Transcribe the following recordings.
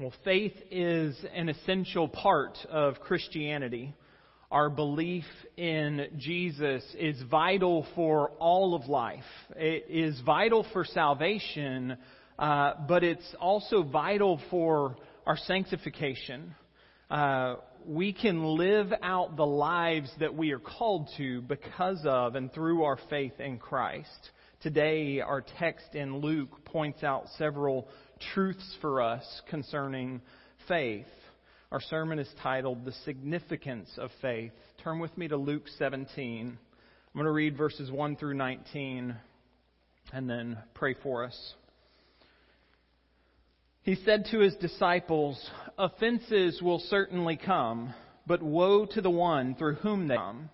Well, faith is an essential part of Christianity. Our belief in Jesus is vital for all of life. It is vital for salvation, uh, but it's also vital for our sanctification. Uh, we can live out the lives that we are called to because of and through our faith in Christ. Today, our text in Luke points out several truths for us concerning faith. Our sermon is titled The Significance of Faith. Turn with me to Luke 17. I'm going to read verses 1 through 19 and then pray for us. He said to his disciples, Offenses will certainly come, but woe to the one through whom they come.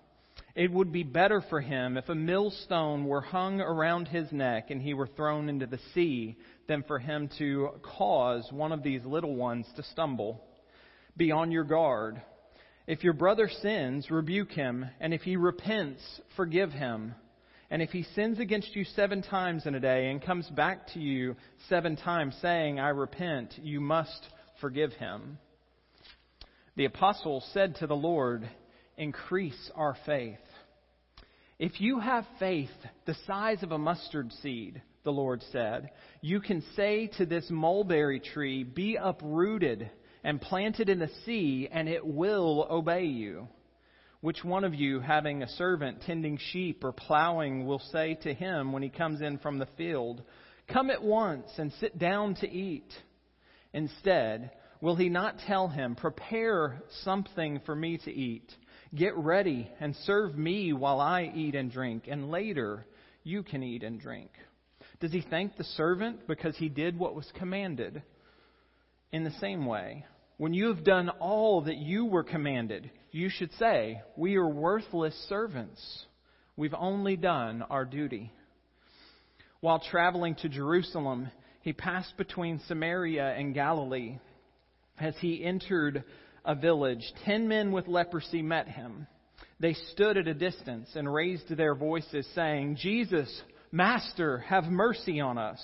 It would be better for him if a millstone were hung around his neck and he were thrown into the sea than for him to cause one of these little ones to stumble. Be on your guard. If your brother sins, rebuke him, and if he repents, forgive him. And if he sins against you seven times in a day and comes back to you seven times saying, I repent, you must forgive him. The apostle said to the Lord, Increase our faith. If you have faith the size of a mustard seed, the Lord said, you can say to this mulberry tree, Be uprooted and planted in the sea, and it will obey you. Which one of you, having a servant tending sheep or plowing, will say to him when he comes in from the field, Come at once and sit down to eat? Instead, will he not tell him, Prepare something for me to eat? Get ready and serve me while I eat and drink, and later you can eat and drink. Does he thank the servant because he did what was commanded? In the same way, when you have done all that you were commanded, you should say, We are worthless servants. We've only done our duty. While traveling to Jerusalem, he passed between Samaria and Galilee. As he entered a village, ten men with leprosy met him. They stood at a distance and raised their voices, saying, Jesus, Master, have mercy on us.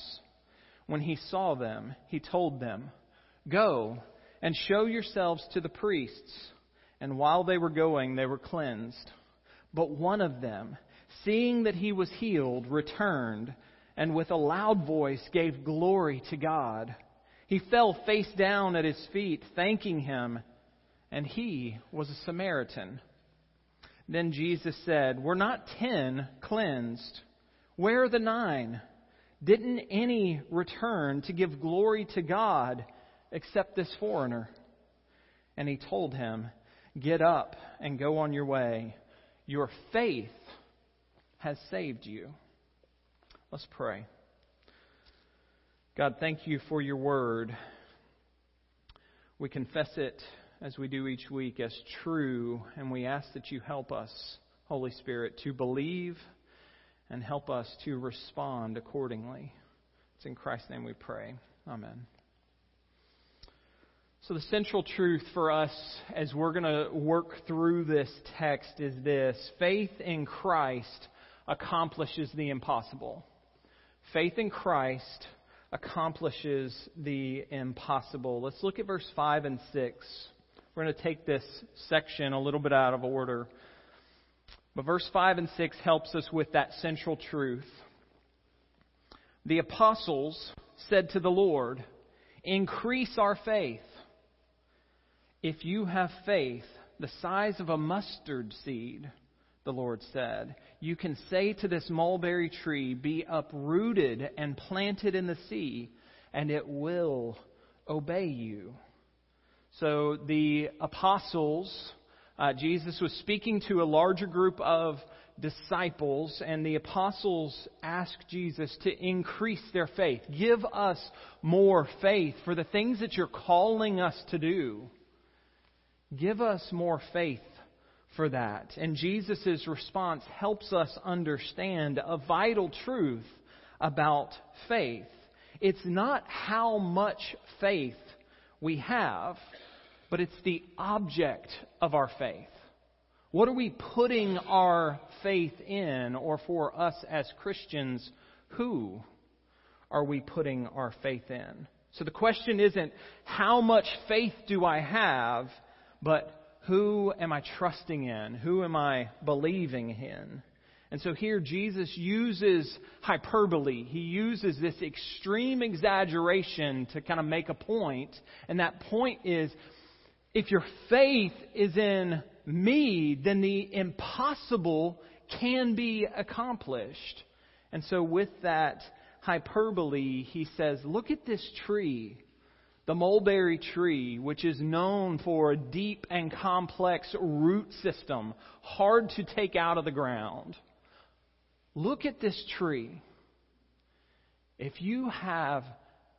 When he saw them, he told them, Go and show yourselves to the priests. And while they were going, they were cleansed. But one of them, seeing that he was healed, returned and with a loud voice gave glory to God. He fell face down at his feet, thanking him, and he was a Samaritan. Then Jesus said, Were not ten cleansed? Where are the nine? Didn't any return to give glory to God except this foreigner? And he told him, Get up and go on your way. Your faith has saved you. Let's pray. God, thank you for your word. We confess it as we do each week as true, and we ask that you help us, Holy Spirit, to believe and help us to respond accordingly. It's in Christ's name we pray. Amen. So, the central truth for us as we're going to work through this text is this faith in Christ accomplishes the impossible. Faith in Christ accomplishes the impossible. Let's look at verse 5 and 6. We're going to take this section a little bit out of order. But verse 5 and 6 helps us with that central truth. The apostles said to the Lord, Increase our faith. If you have faith the size of a mustard seed, the Lord said, you can say to this mulberry tree, Be uprooted and planted in the sea, and it will obey you. So the apostles uh, Jesus was speaking to a larger group of disciples, and the apostles asked Jesus to increase their faith. Give us more faith for the things that you're calling us to do. Give us more faith for that. And Jesus' response helps us understand a vital truth about faith. It's not how much faith we have but it's the object of our faith. What are we putting our faith in, or for us as Christians, who are we putting our faith in? So the question isn't how much faith do I have, but who am I trusting in? Who am I believing in? And so here Jesus uses hyperbole. He uses this extreme exaggeration to kind of make a point. And that point is if your faith is in me, then the impossible can be accomplished. And so with that hyperbole, he says, look at this tree the mulberry tree, which is known for a deep and complex root system, hard to take out of the ground. Look at this tree. If you have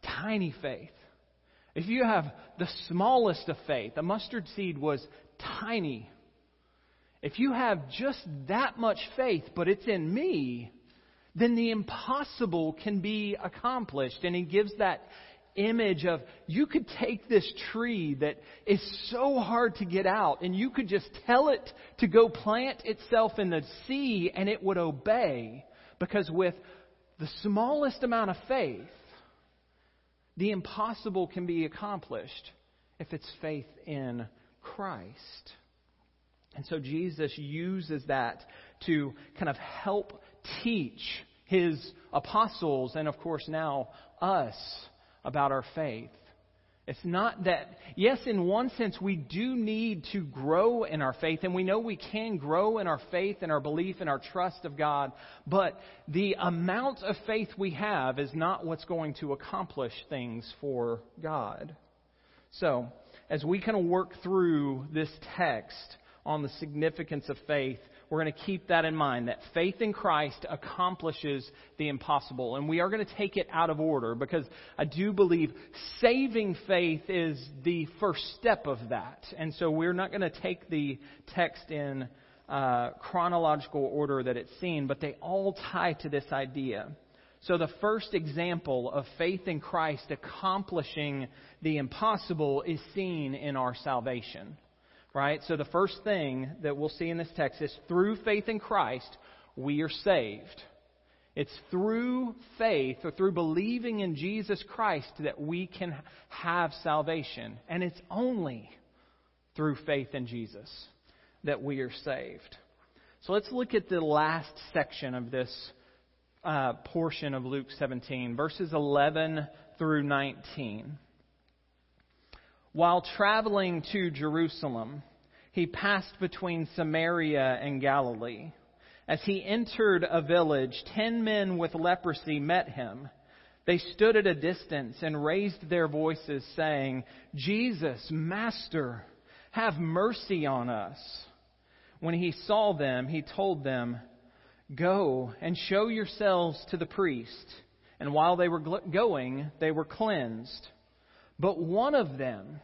tiny faith, if you have the smallest of faith, the mustard seed was tiny. If you have just that much faith, but it's in me, then the impossible can be accomplished. And he gives that image of you could take this tree that is so hard to get out and you could just tell it to go plant itself in the sea and it would obey because with the smallest amount of faith, the impossible can be accomplished if it's faith in Christ. And so Jesus uses that to kind of help teach his apostles and, of course, now us about our faith. It's not that, yes, in one sense, we do need to grow in our faith, and we know we can grow in our faith and our belief and our trust of God, but the amount of faith we have is not what's going to accomplish things for God. So, as we kind of work through this text on the significance of faith, we're going to keep that in mind that faith in Christ accomplishes the impossible. And we are going to take it out of order because I do believe saving faith is the first step of that. And so we're not going to take the text in uh, chronological order that it's seen, but they all tie to this idea. So the first example of faith in Christ accomplishing the impossible is seen in our salvation right? So the first thing that we'll see in this text is through faith in Christ, we are saved. It's through faith or through believing in Jesus Christ that we can have salvation. And it's only through faith in Jesus that we are saved. So let's look at the last section of this uh, portion of Luke 17, verses 11 through 19. While traveling to Jerusalem, he passed between Samaria and Galilee. As he entered a village, ten men with leprosy met him. They stood at a distance and raised their voices, saying, Jesus, Master, have mercy on us. When he saw them, he told them, Go and show yourselves to the priest. And while they were going, they were cleansed. But one of them,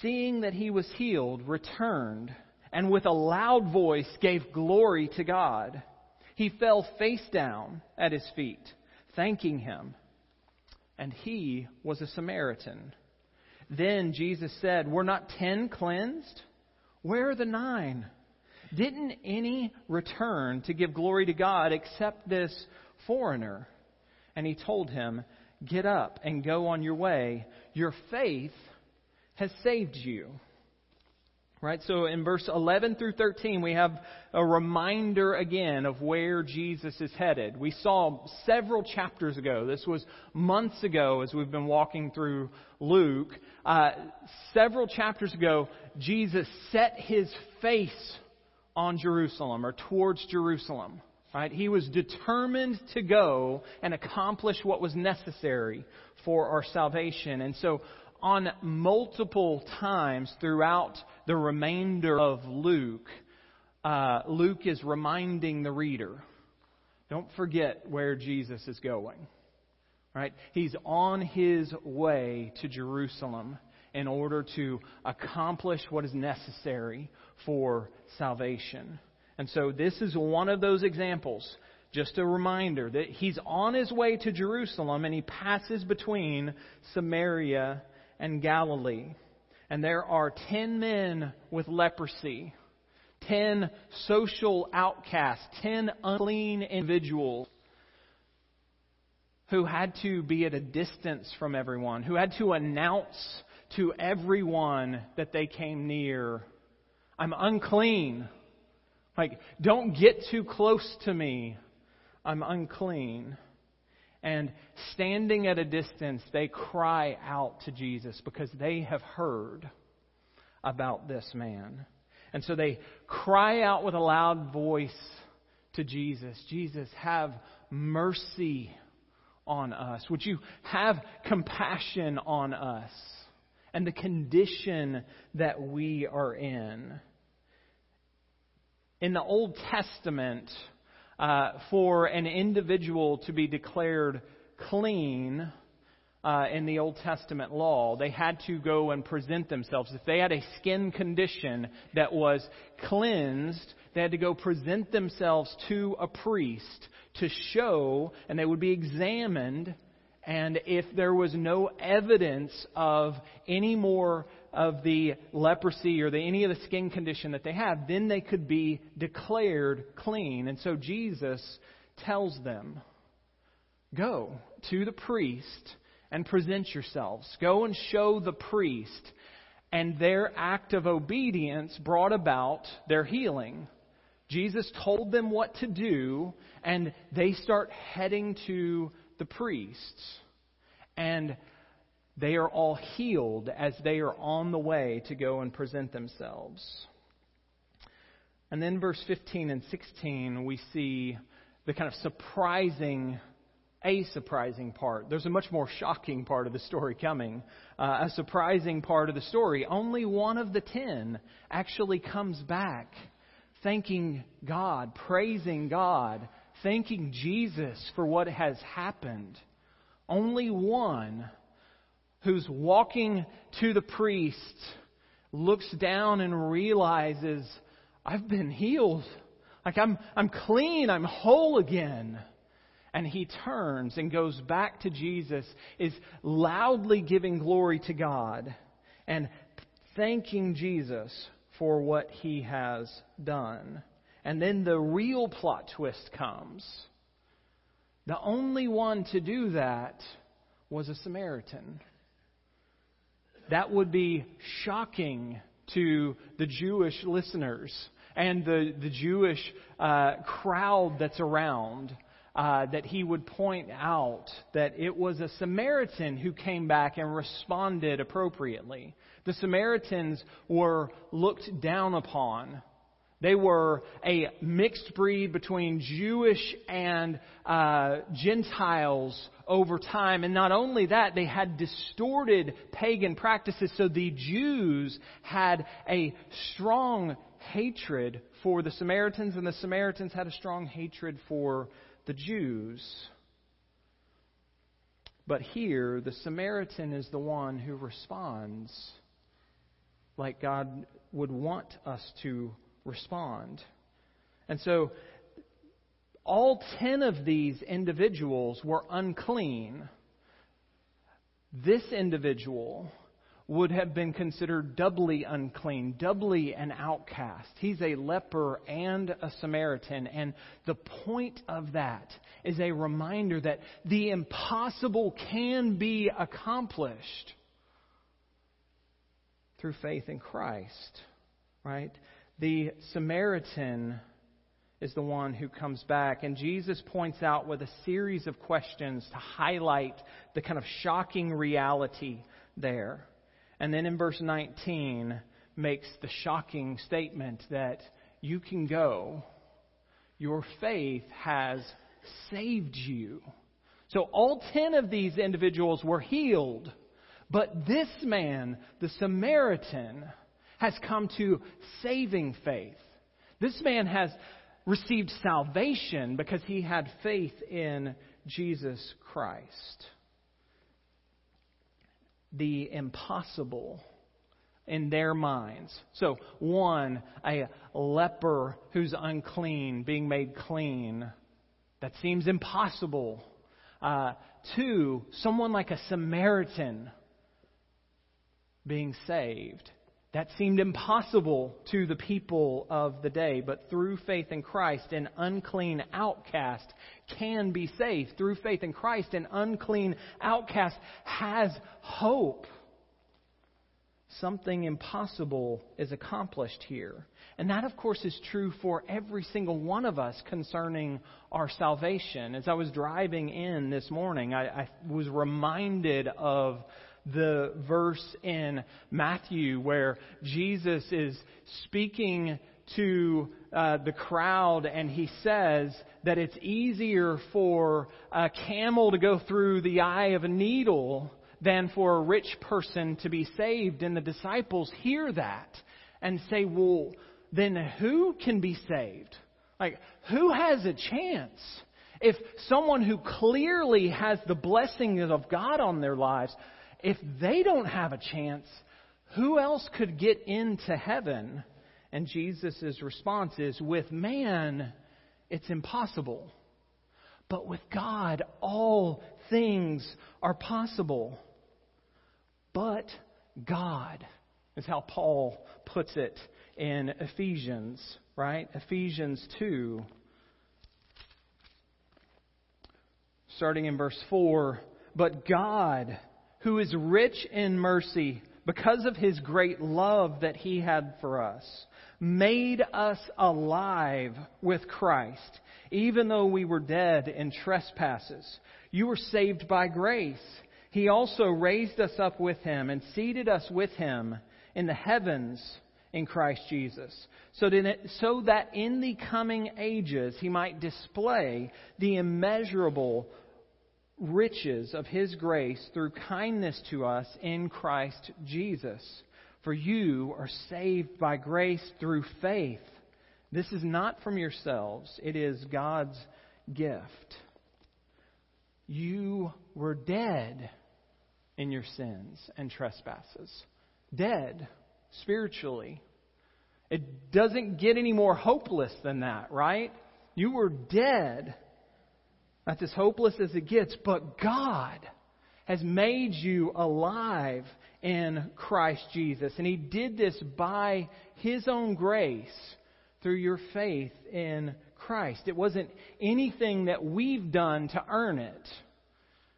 seeing that he was healed, returned and with a loud voice gave glory to God. He fell face down at his feet, thanking him. And he was a Samaritan. Then Jesus said, Were not ten cleansed? Where are the nine? Didn't any return to give glory to God except this foreigner? And he told him, Get up and go on your way. Your faith has saved you. Right? So in verse 11 through 13, we have a reminder again of where Jesus is headed. We saw several chapters ago, this was months ago as we've been walking through Luke. Uh, several chapters ago, Jesus set his face on Jerusalem or towards Jerusalem. Right? He was determined to go and accomplish what was necessary for our salvation. And so on multiple times throughout the remainder of Luke, uh, Luke is reminding the reader don't forget where Jesus is going. Right? He's on his way to Jerusalem in order to accomplish what is necessary for salvation. And so this is one of those examples. Just a reminder that he's on his way to Jerusalem and he passes between Samaria and Galilee. And there are ten men with leprosy, ten social outcasts, ten unclean individuals. who had to be at a distance from everyone, who had to announce to everyone that they came near, I'm unclean. Like, don't get too close to me. I'm unclean. And standing at a distance, they cry out to Jesus because they have heard about this man. And so they cry out with a loud voice to Jesus Jesus, have mercy on us. Would you have compassion on us and the condition that we are in? In the Old Testament, uh, for an individual to be declared clean uh, in the Old Testament law, they had to go and present themselves. If they had a skin condition that was cleansed, they had to go present themselves to a priest to show, and they would be examined. And if there was no evidence of any more of the leprosy or the, any of the skin condition that they have, then they could be declared clean. And so Jesus tells them, Go to the priest and present yourselves. Go and show the priest. And their act of obedience brought about their healing. Jesus told them what to do, and they start heading to the priests. And they are all healed as they are on the way to go and present themselves. And then, verse 15 and 16, we see the kind of surprising, a surprising part. There's a much more shocking part of the story coming. Uh, a surprising part of the story. Only one of the ten actually comes back thanking God, praising God, thanking Jesus for what has happened. Only one who's walking to the priest looks down and realizes, I've been healed. Like I'm, I'm clean. I'm whole again. And he turns and goes back to Jesus, is loudly giving glory to God and thanking Jesus for what he has done. And then the real plot twist comes. The only one to do that was a Samaritan that would be shocking to the Jewish listeners and the, the Jewish uh, crowd that's around. Uh, that he would point out that it was a Samaritan who came back and responded appropriately. The Samaritans were looked down upon they were a mixed breed between Jewish and uh, Gentiles over time. And not only that, they had distorted pagan practices. So the Jews had a strong hatred for the Samaritans, and the Samaritans had a strong hatred for the Jews. But here, the Samaritan is the one who responds like God would want us to respond. And so, all ten of these individuals were unclean. This individual would have been considered doubly unclean, doubly an outcast. He's a leper and a Samaritan. And the point of that is a reminder that the impossible can be accomplished through faith in Christ, right? The Samaritan is the one who comes back. And Jesus points out with a series of questions to highlight the kind of shocking reality there. And then in verse 19 makes the shocking statement that you can go. Your faith has saved you. So all 10 of these individuals were healed. But this man, the Samaritan, has come to saving faith. This man has received salvation because he had faith in Jesus Christ. The impossible in their minds. So, one, a leper who's unclean being made clean. That seems impossible. Uh, two, someone like a Samaritan being saved That seemed impossible to the people of the day, but through faith in Christ, an unclean outcast can be saved. Through faith in Christ, an unclean outcast has hope. Something impossible is accomplished here. And that, of course, is true for every single one of us concerning our salvation. As I was driving in this morning, I, I was reminded of the verse in Matthew where Jesus is speaking to uh, the crowd and he says that it's easier for a camel to go through the eye of a needle than for a rich person to be saved. And the disciples hear that and say, well, then who can be saved? Like, who has a chance? If someone who clearly has the blessings of God on their lives, if they don't have a chance, who else could get into heaven? And Jesus' response is with man, it's impossible. But with God, all things are possible. But God is how Paul puts it in Ephesians, right? Ephesians 2. Starting in verse 4. But God, who is rich in mercy, because of his great love that he had for us, made us alive with Christ, even though we were dead in trespasses. You were saved by grace. He also raised us up with him and seated us with him in the heavens in Christ Jesus, so that in the coming ages he might display the immeasurable riches of his grace through kindness to us in Christ Jesus. For you are saved by grace through faith. This is not from yourselves, it is God's gift. You were dead in your sins and trespasses. Dead spiritually. It doesn't get any more hopeless than that, right? You were dead that's as hopeless as it gets, but God has made you alive in Christ Jesus. And He did this by His own grace through your faith in Christ. It wasn't anything that we've done to earn it.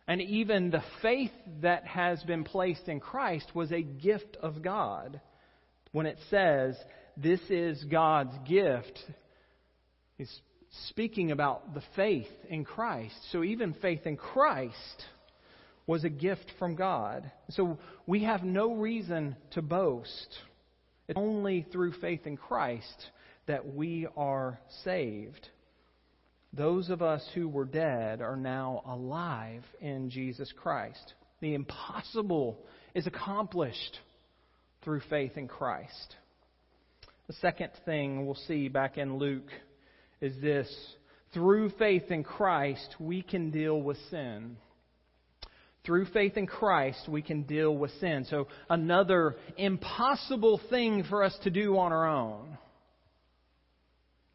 And even the faith that has been placed in Christ was a gift of God. When it says, this is God's gift, He's speaking about the faith in Christ. So even faith in Christ was a gift from God. So we have no reason to boast. It's only through faith in Christ that we are saved. Those of us who were dead are now alive in Jesus Christ. The impossible is accomplished through faith in Christ. The second thing we'll see back in Luke is this through faith in Christ, we can deal with sin. Through faith in Christ, we can deal with sin. So, another impossible thing for us to do on our own.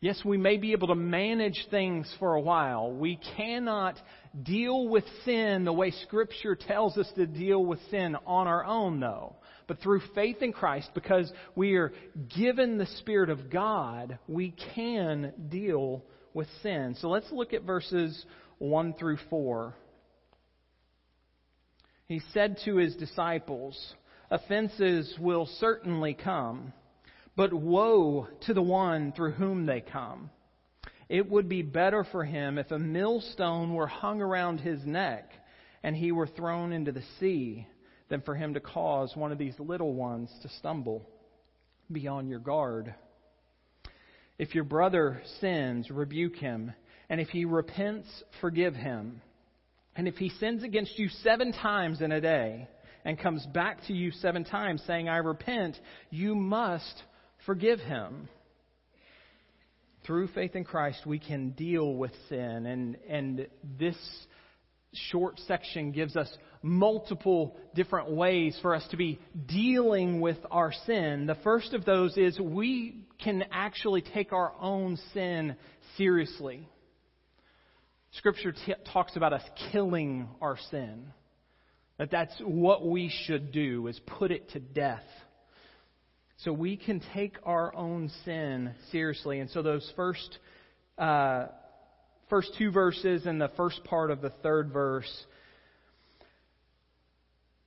Yes, we may be able to manage things for a while. We cannot deal with sin the way Scripture tells us to deal with sin on our own, though. But through faith in Christ, because we are given the Spirit of God, we can deal with sin. So let's look at verses 1 through 4. He said to his disciples, Offenses will certainly come, but woe to the one through whom they come. It would be better for him if a millstone were hung around his neck and he were thrown into the sea than for him to cause one of these little ones to stumble. Be on your guard. If your brother sins, rebuke him. And if he repents, forgive him. And if he sins against you seven times in a day and comes back to you seven times saying, I repent, you must forgive him. Through faith in Christ, we can deal with sin. And, and this short section gives us multiple different ways for us to be dealing with our sin. The first of those is we can actually take our own sin seriously. Scripture t- talks about us killing our sin. That that's what we should do is put it to death. So we can take our own sin seriously. And so those first, uh, first two verses and the first part of the third verse,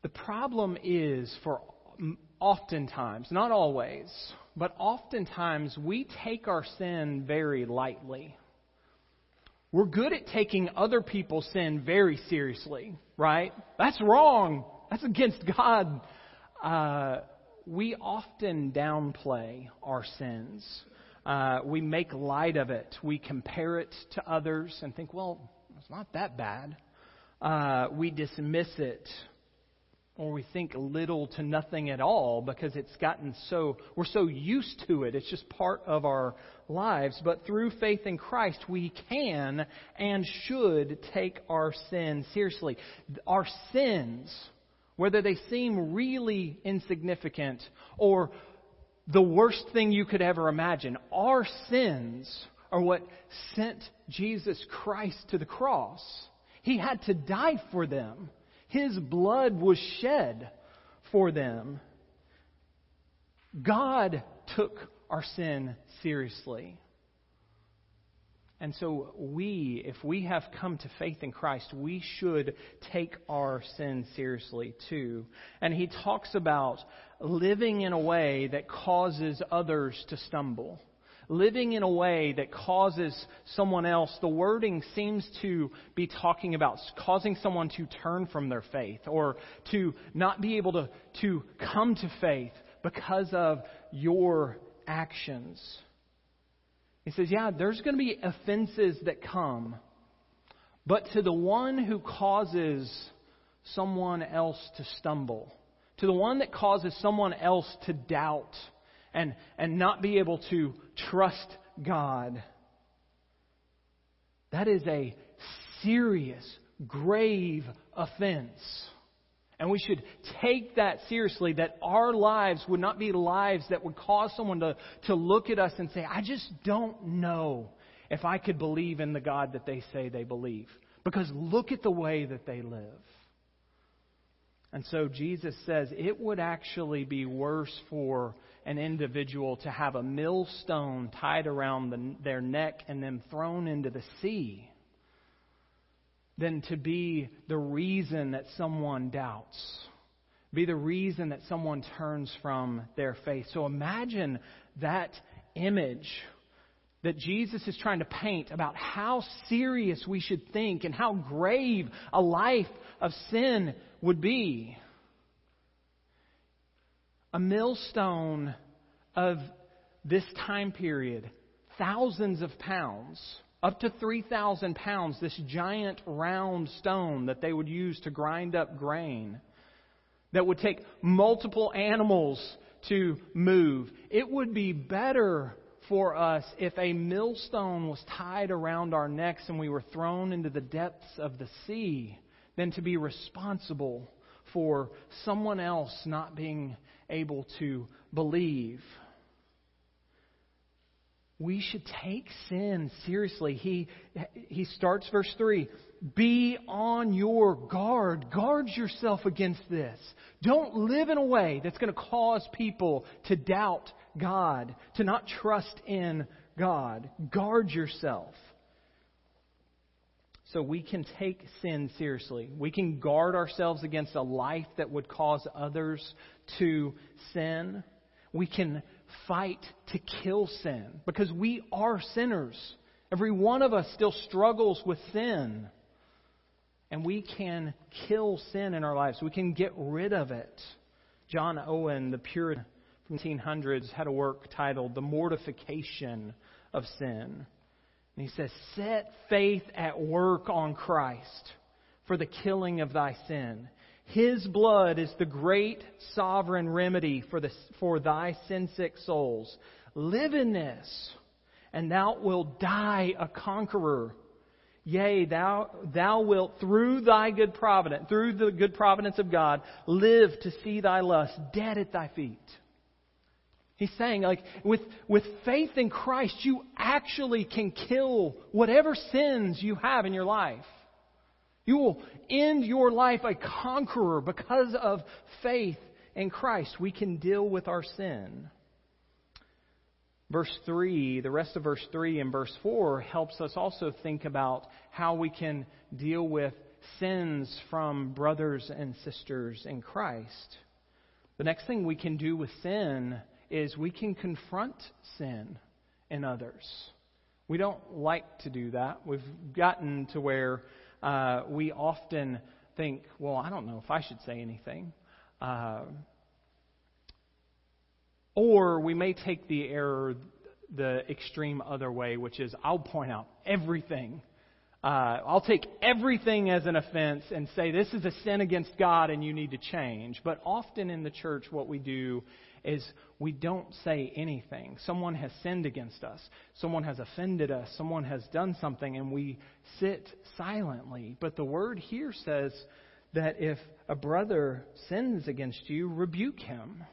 the problem is for oftentimes, not always, but oftentimes we take our sin very lightly. We're good at taking other people's sin very seriously, right? That's wrong. That's against God. Uh, we often downplay our sins. Uh, we make light of it. We compare it to others and think, well, it's not that bad. Uh, we dismiss it or we think little to nothing at all because it's gotten so, we're so used to it. It's just part of our lives. But through faith in Christ, we can and should take our sin seriously. Our sins, whether they seem really insignificant or the worst thing you could ever imagine, our sins are what sent Jesus Christ to the cross. He had to die for them. His blood was shed for them. God took our sin seriously. And so, we, if we have come to faith in Christ, we should take our sin seriously too. And he talks about living in a way that causes others to stumble living in a way that causes someone else, the wording seems to be talking about causing someone to turn from their faith or to not be able to, to come to faith because of your actions. He says, yeah, there's going to be offenses that come, but to the one who causes someone else to stumble, to the one that causes someone else to doubt, and, and not be able to trust God. That is a serious, grave offense. And we should take that seriously, that our lives would not be lives that would cause someone to, to look at us and say, I just don't know if I could believe in the God that they say they believe. Because look at the way that they live. And so Jesus says it would actually be worse for an individual to have a millstone tied around the, their neck and then thrown into the sea than to be the reason that someone doubts, be the reason that someone turns from their faith. So imagine that image that Jesus is trying to paint about how serious we should think and how grave a life of sin would be a millstone of this time period, thousands of pounds, up to 3,000 pounds, this giant round stone that they would use to grind up grain, that would take multiple animals to move. It would be better for us if a millstone was tied around our necks and we were thrown into the depths of the sea than to be responsible for someone else not being able to believe. We should take sin seriously. He, he starts verse 3 Be on your guard. Guard yourself against this. Don't live in a way that's going to cause people to doubt God, to not trust in God. Guard yourself. So we can take sin seriously. We can guard ourselves against a life that would cause others to sin. We can fight to kill sin because we are sinners. Every one of us still struggles with sin. And we can kill sin in our lives. We can get rid of it. John Owen, the Puritan from the 1800s, had a work titled The Mortification of Sin. And he says, Set faith at work on Christ for the killing of thy sin. His blood is the great sovereign remedy for, the, for thy sin sick souls. Live in this, and thou wilt die a conqueror. Yea, thou, thou wilt through thy good providence, through the good providence of God, live to see thy lust dead at thy feet. He's saying, like, with, with faith in Christ, you actually can kill whatever sins you have in your life. You will end your life a conqueror because of faith in Christ. We can deal with our sin. Verse 3, the rest of verse 3 and verse 4 helps us also think about how we can deal with sins from brothers and sisters in Christ. The next thing we can do with sin is we can confront sin in others. We don't like to do that. We've gotten to where uh, we often think, well, I don't know if I should say anything. Uh, or we may take the error the extreme other way, which is I'll point out everything. Uh, I'll take everything as an offense and say this is a sin against God and you need to change. But often in the church, what we do is we don't say anything. Someone has sinned against us, someone has offended us, someone has done something, and we sit silently. But the word here says that if a brother sins against you, rebuke him.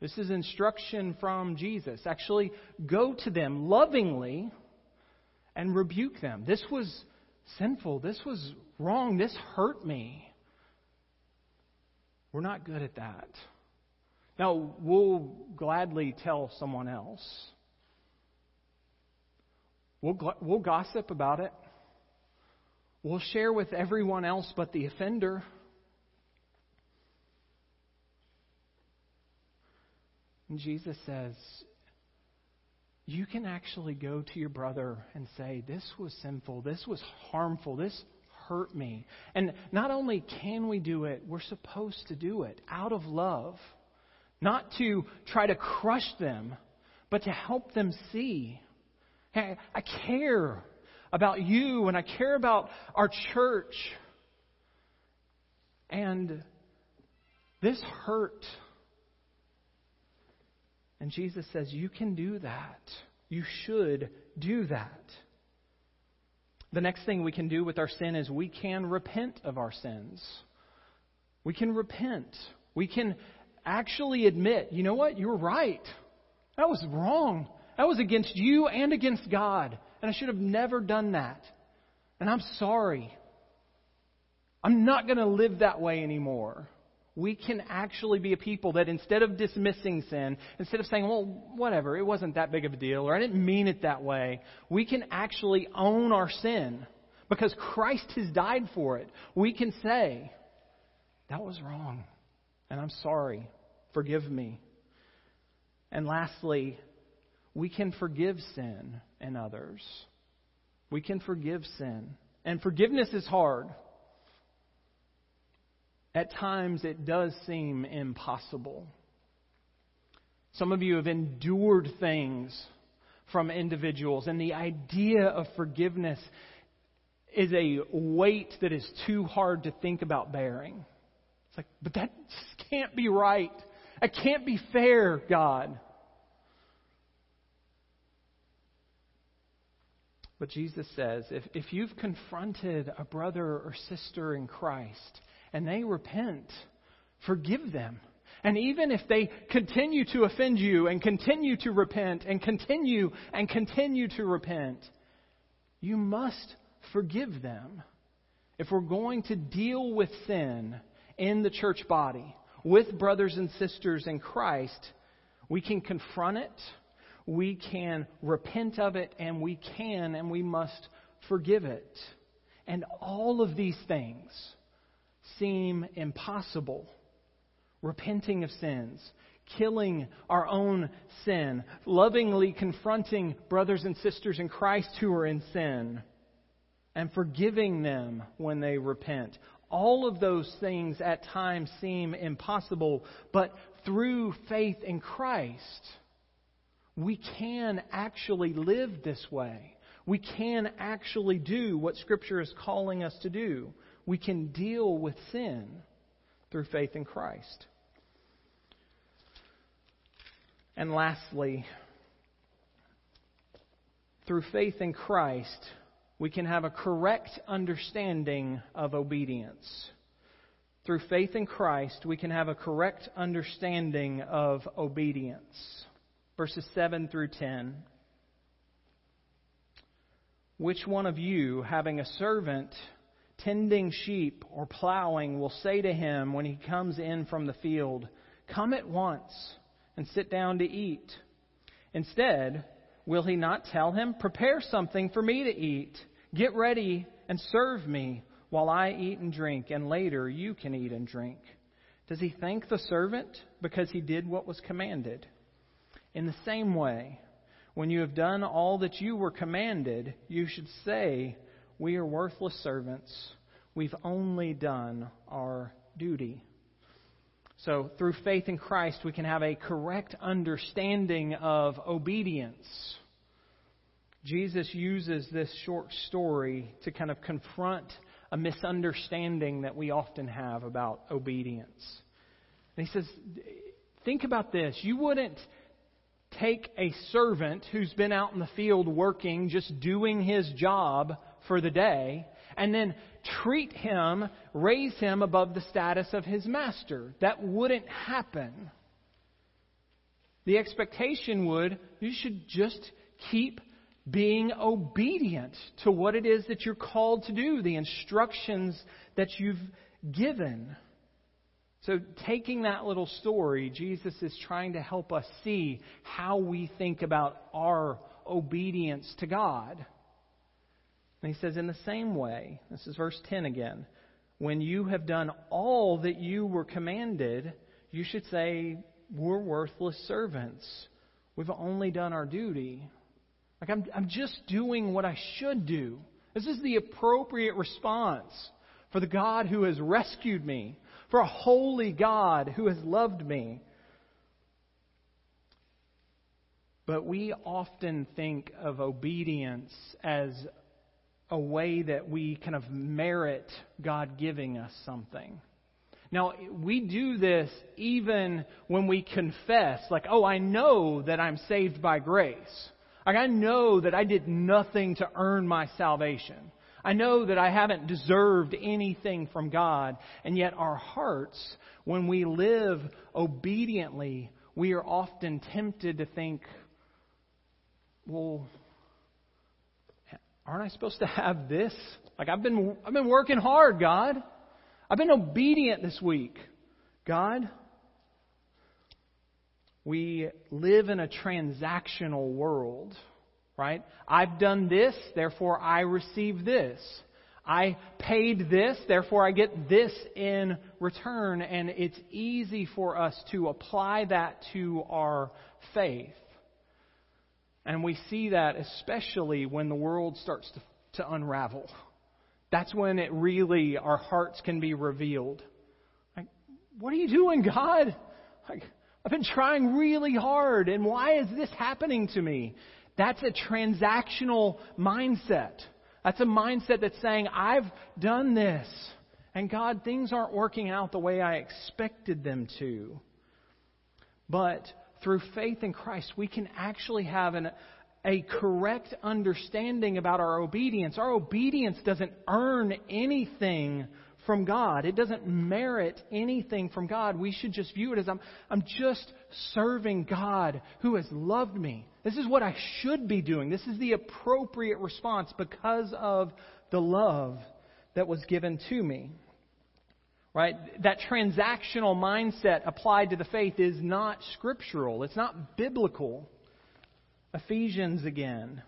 This is instruction from Jesus. Actually, go to them lovingly and rebuke them. This was sinful. This was wrong. This hurt me. We're not good at that. Now, we'll gladly tell someone else. We'll, we'll gossip about it. We'll share with everyone else but the offender. And Jesus says, you can actually go to your brother and say, This was sinful, this was harmful, this hurt me. And not only can we do it, we're supposed to do it out of love. Not to try to crush them, but to help them see. Hey, I care about you and I care about our church. And this hurt. And Jesus says, You can do that. You should do that. The next thing we can do with our sin is we can repent of our sins. We can repent. We can actually admit, you know what? You were right. That was wrong. That was against you and against God. And I should have never done that. And I'm sorry. I'm not going to live that way anymore we can actually be a people that instead of dismissing sin, instead of saying, well, whatever, it wasn't that big of a deal, or I didn't mean it that way, we can actually own our sin because Christ has died for it. We can say, that was wrong, and I'm sorry. Forgive me. And lastly, we can forgive sin in others. We can forgive sin. And forgiveness is hard. At times, it does seem impossible. Some of you have endured things from individuals, and the idea of forgiveness is a weight that is too hard to think about bearing. It's like, but that can't be right. It can't be fair, God. But Jesus says if, if you've confronted a brother or sister in Christ and they repent, forgive them. And even if they continue to offend you and continue to repent and continue and continue to repent, you must forgive them. If we're going to deal with sin in the church body, with brothers and sisters in Christ, we can confront it, we can repent of it, and we can and we must forgive it. And all of these things seem impossible. Repenting of sins, killing our own sin, lovingly confronting brothers and sisters in Christ who are in sin, and forgiving them when they repent. All of those things at times seem impossible, but through faith in Christ, we can actually live this way. We can actually do what Scripture is calling us to do we can deal with sin through faith in Christ. And lastly, through faith in Christ, we can have a correct understanding of obedience. Through faith in Christ, we can have a correct understanding of obedience. Verses 7 through 10. Which one of you, having a servant tending sheep or plowing will say to him when he comes in from the field, Come at once and sit down to eat. Instead, will he not tell him, Prepare something for me to eat, get ready and serve me while I eat and drink, and later you can eat and drink? Does he thank the servant because he did what was commanded? In the same way, when you have done all that you were commanded, you should say, We are worthless servants. We've only done our duty. So, through faith in Christ, we can have a correct understanding of obedience. Jesus uses this short story to kind of confront a misunderstanding that we often have about obedience. And he says, Think about this. You wouldn't take a servant who's been out in the field working, just doing his job for the day, and then treat him, raise him above the status of his master. That wouldn't happen. The expectation would, you should just keep being obedient to what it is that you're called to do, the instructions that you've given. So, taking that little story, Jesus is trying to help us see how we think about our obedience to God. And he says, in the same way, this is verse 10 again, when you have done all that you were commanded, you should say, We're worthless servants. We've only done our duty. Like, I'm, I'm just doing what I should do. This is the appropriate response for the God who has rescued me, for a holy God who has loved me. But we often think of obedience as a way that we kind of merit God giving us something. Now, we do this even when we confess, like, oh, I know that I'm saved by grace. Like, I know that I did nothing to earn my salvation. I know that I haven't deserved anything from God. And yet, our hearts, when we live obediently, we are often tempted to think, well, aren't I supposed to have this? Like, I've been, I've been working hard, God. I've been obedient this week. God, we live in a transactional world, right? I've done this, therefore I receive this. I paid this, therefore I get this in return. And it's easy for us to apply that to our faith. And we see that especially when the world starts to, to unravel. That's when it really, our hearts can be revealed. Like, what are you doing, God? Like, I've been trying really hard, and why is this happening to me? That's a transactional mindset. That's a mindset that's saying, I've done this, and God, things aren't working out the way I expected them to. But through faith in Christ, we can actually have an, a correct understanding about our obedience. Our obedience doesn't earn anything from God. It doesn't merit anything from God. We should just view it as I'm, I'm just serving God who has loved me. This is what I should be doing. This is the appropriate response because of the love that was given to me. Right? That transactional mindset applied to the faith is not scriptural. It's not biblical. Ephesians again.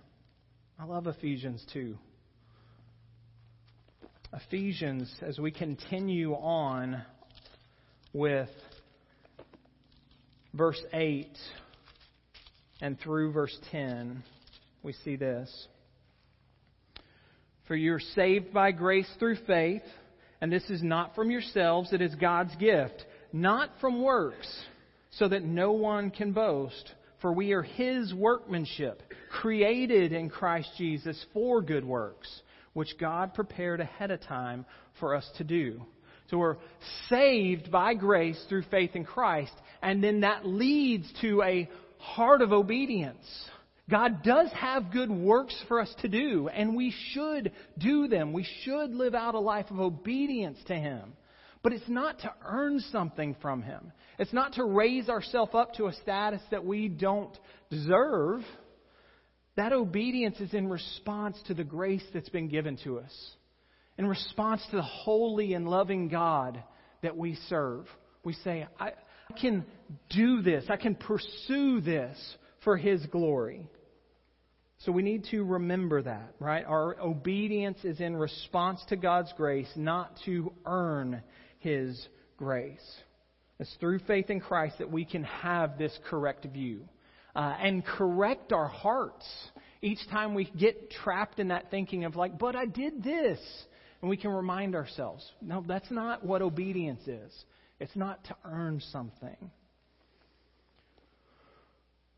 I love Ephesians 2. Ephesians, as we continue on with verse 8 and through verse 10, we see this. For you're saved by grace through faith, and this is not from yourselves, it is God's gift, not from works, so that no one can boast. For we are His workmanship, created in Christ Jesus for good works which God prepared ahead of time for us to do. So we're saved by grace through faith in Christ, and then that leads to a heart of obedience. God does have good works for us to do, and we should do them. We should live out a life of obedience to Him. But it's not to earn something from Him. It's not to raise ourselves up to a status that we don't deserve. That obedience is in response to the grace that's been given to us, in response to the holy and loving God that we serve. We say, I, can do this, I can pursue this for His glory. So we need to remember that, right? Our obedience is in response to God's grace, not to earn His grace. It's through faith in Christ that we can have this correct view uh, and correct our hearts each time we get trapped in that thinking of, like, but I did this. And we can remind ourselves, no, that's not what obedience is. It's not to earn something.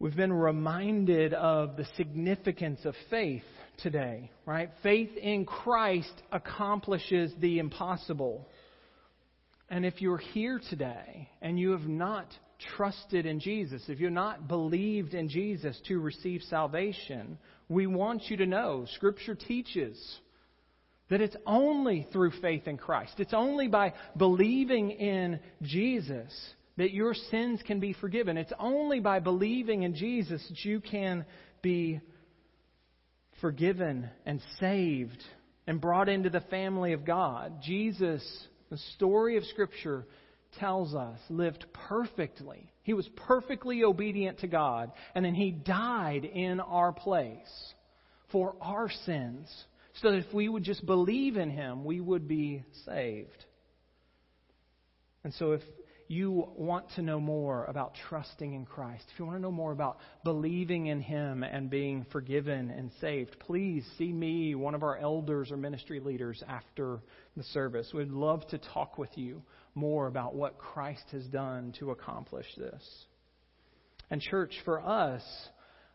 We've been reminded of the significance of faith today, right? Faith in Christ accomplishes the impossible. And if you're here today and you have not trusted in Jesus, if you've not believed in Jesus to receive salvation, we want you to know Scripture teaches that it's only through faith in Christ. It's only by believing in Jesus that your sins can be forgiven. It's only by believing in Jesus that you can be forgiven and saved and brought into the family of God. Jesus, the story of Scripture tells us, lived perfectly. He was perfectly obedient to God, and then he died in our place for our sins so that if we would just believe in him, we would be saved. And so, if you want to know more about trusting in Christ, if you want to know more about believing in Him and being forgiven and saved, please see me, one of our elders or ministry leaders, after the service. We'd love to talk with you more about what Christ has done to accomplish this. And, church, for us,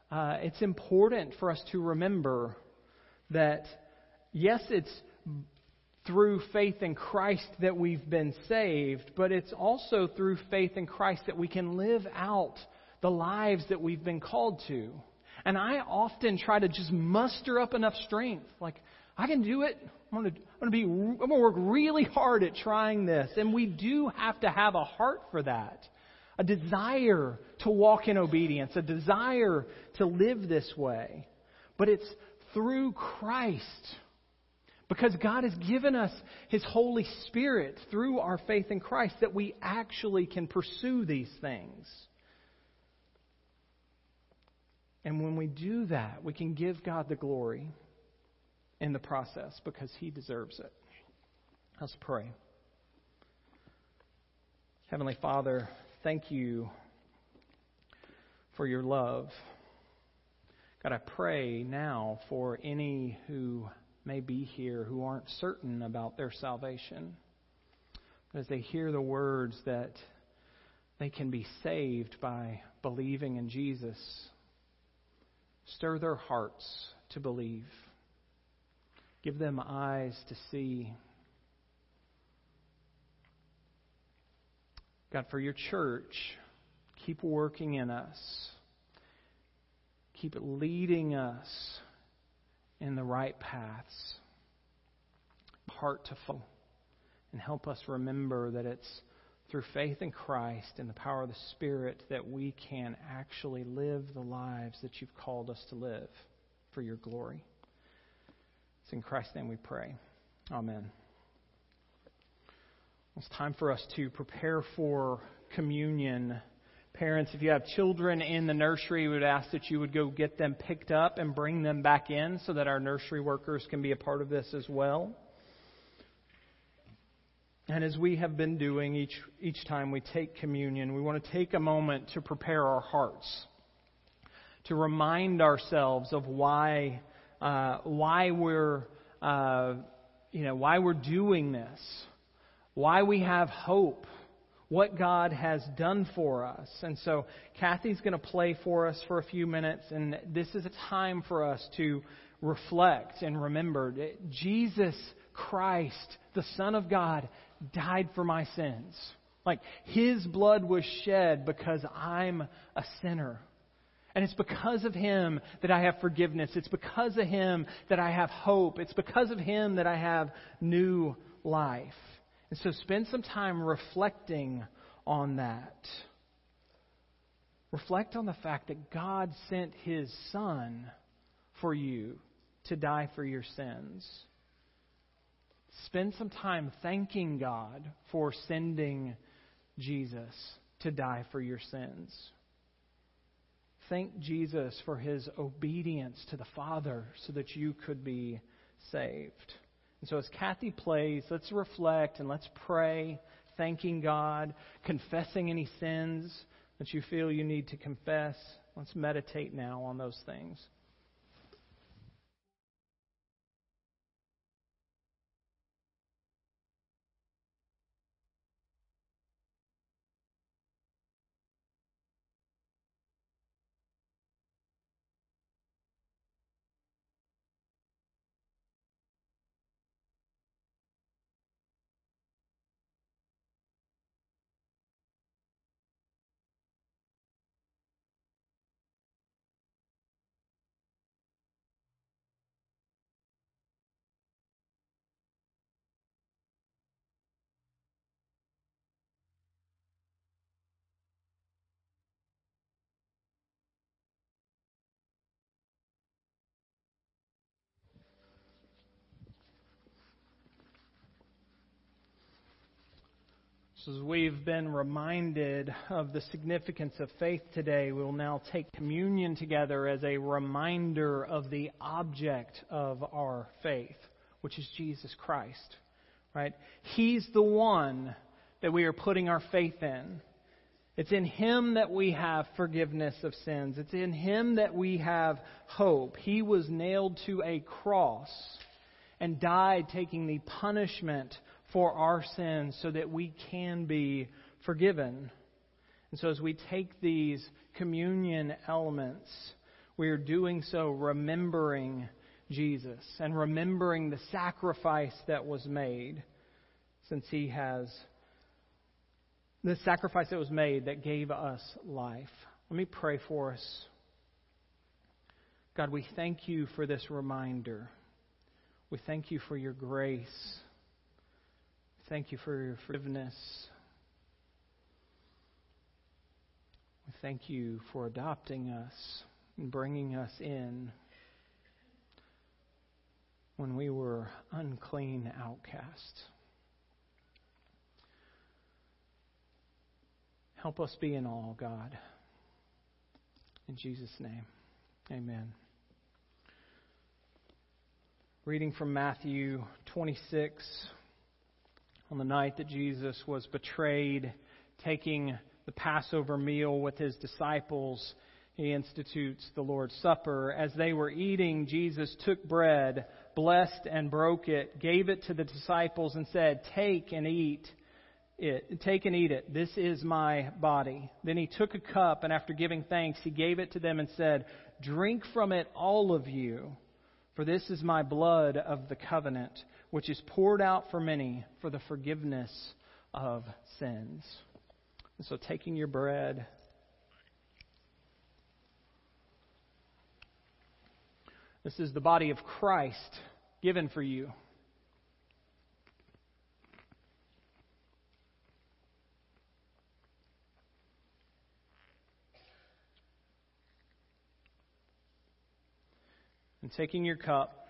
uh, it's important for us to remember that yes, it's through faith in Christ that we've been saved, but it's also through faith in Christ that we can live out the lives that we've been called to. And I often try to just muster up enough strength. Like, I can do it. I'm going to, I'm going to be, I'm going to work really hard at trying this. And we do have to have a heart for that. A desire to walk in obedience, a desire to live this way. But it's through Christ. Because God has given us His Holy Spirit through our faith in Christ that we actually can pursue these things. And when we do that, we can give God the glory in the process because He deserves it. Let's pray. Heavenly Father, thank you for your love. God, I pray now for any who may be here who aren't certain about their salvation. But as they hear the words that they can be saved by believing in Jesus, stir their hearts to believe. Give them eyes to see. God, for your church, keep working in us. Keep leading us in the right paths. Heart to follow. And help us remember that it's through faith in Christ and the power of the Spirit that we can actually live the lives that you've called us to live for your glory. It's in Christ's name we pray. Amen. It's time for us to prepare for communion. Parents, if you have children in the nursery, we would ask that you would go get them picked up and bring them back in so that our nursery workers can be a part of this as well. And as we have been doing each, each time we take communion, we want to take a moment to prepare our hearts, to remind ourselves of why, uh, why we're, uh, you know, why we're doing this, why we have hope what God has done for us. And so Kathy's going to play for us for a few minutes, and this is a time for us to reflect and remember that Jesus Christ, the Son of God, died for my sins. Like, His blood was shed because I'm a sinner. And it's because of Him that I have forgiveness. It's because of Him that I have hope. It's because of Him that I have new life. And so spend some time reflecting on that. Reflect on the fact that God sent His Son for you to die for your sins. Spend some time thanking God for sending Jesus to die for your sins. Thank Jesus for his obedience to the Father so that you could be saved. And so, as Kathy plays, let's reflect and let's pray, thanking God, confessing any sins that you feel you need to confess. Let's meditate now on those things. As we've been reminded of the significance of faith today, we will now take communion together as a reminder of the object of our faith, which is Jesus Christ. Right? He's the one that we are putting our faith in. It's in Him that we have forgiveness of sins. It's in Him that we have hope. He was nailed to a cross and died taking the punishment for our sins so that we can be forgiven. And so as we take these communion elements, we are doing so remembering Jesus and remembering the sacrifice that was made since he has the sacrifice that was made that gave us life. Let me pray for us. God, we thank you for this reminder. We thank you for your grace. Thank you for your forgiveness. We thank you for adopting us and bringing us in when we were unclean outcasts. Help us be in all, God. In Jesus' name, amen. Reading from Matthew 26 on the night that Jesus was betrayed, taking the Passover meal with his disciples, he institutes the Lord's Supper. As they were eating, Jesus took bread, blessed and broke it, gave it to the disciples, and said, Take and eat it. Take and eat it. This is my body. Then he took a cup, and after giving thanks, he gave it to them and said, Drink from it, all of you, for this is my blood of the covenant which is poured out for many for the forgiveness of sins. And so, taking your bread, this is the body of Christ given for you. And taking your cup,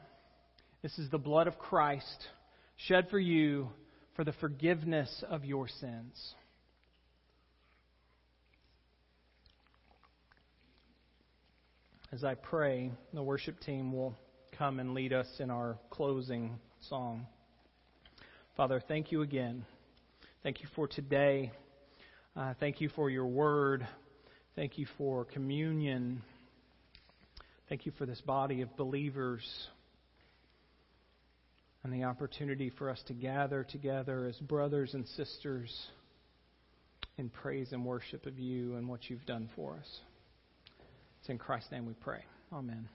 this is the blood of Christ shed for you for the forgiveness of your sins. As I pray, the worship team will come and lead us in our closing song. Father, thank you again. Thank you for today. Uh, thank you for your word. Thank you for communion. Thank you for this body of believers and the opportunity for us to gather together as brothers and sisters in praise and worship of you and what you've done for us. It's in Christ's name we pray. Amen.